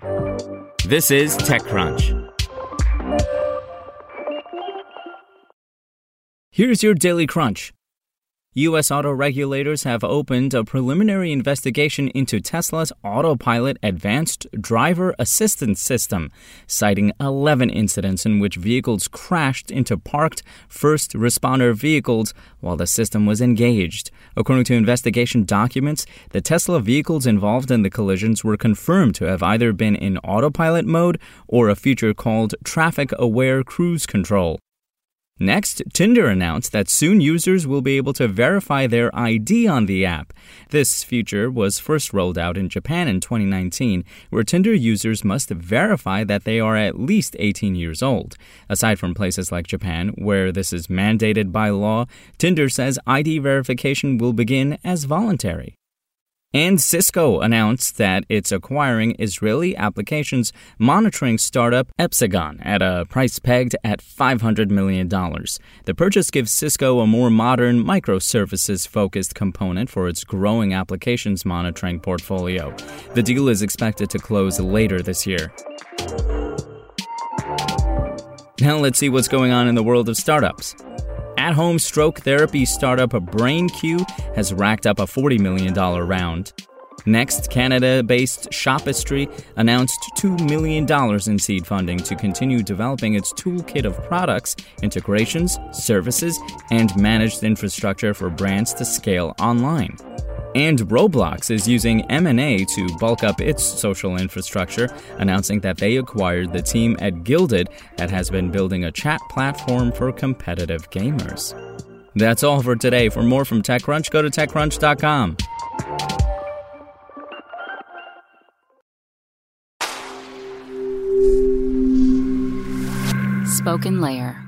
This is TechCrunch. Here's your Daily Crunch. U.S. auto regulators have opened a preliminary investigation into Tesla's Autopilot Advanced Driver Assistance System, citing 11 incidents in which vehicles crashed into parked first responder vehicles while the system was engaged. According to investigation documents, the Tesla vehicles involved in the collisions were confirmed to have either been in autopilot mode or a feature called traffic aware cruise control. Next, Tinder announced that soon users will be able to verify their ID on the app. This feature was first rolled out in Japan in 2019, where Tinder users must verify that they are at least 18 years old. Aside from places like Japan, where this is mandated by law, Tinder says ID verification will begin as voluntary. And Cisco announced that it's acquiring Israeli applications monitoring startup Epsagon at a price pegged at $500 million. The purchase gives Cisco a more modern, microservices focused component for its growing applications monitoring portfolio. The deal is expected to close later this year. Now let's see what's going on in the world of startups. At home stroke therapy startup BrainQ has racked up a $40 million round. Next, Canada based Shopistry announced $2 million in seed funding to continue developing its toolkit of products, integrations, services, and managed infrastructure for brands to scale online. And Roblox is using M&A to bulk up its social infrastructure, announcing that they acquired the team at Guilded that has been building a chat platform for competitive gamers. That's all for today. For more from TechCrunch, go to TechCrunch.com. Spoken Layer.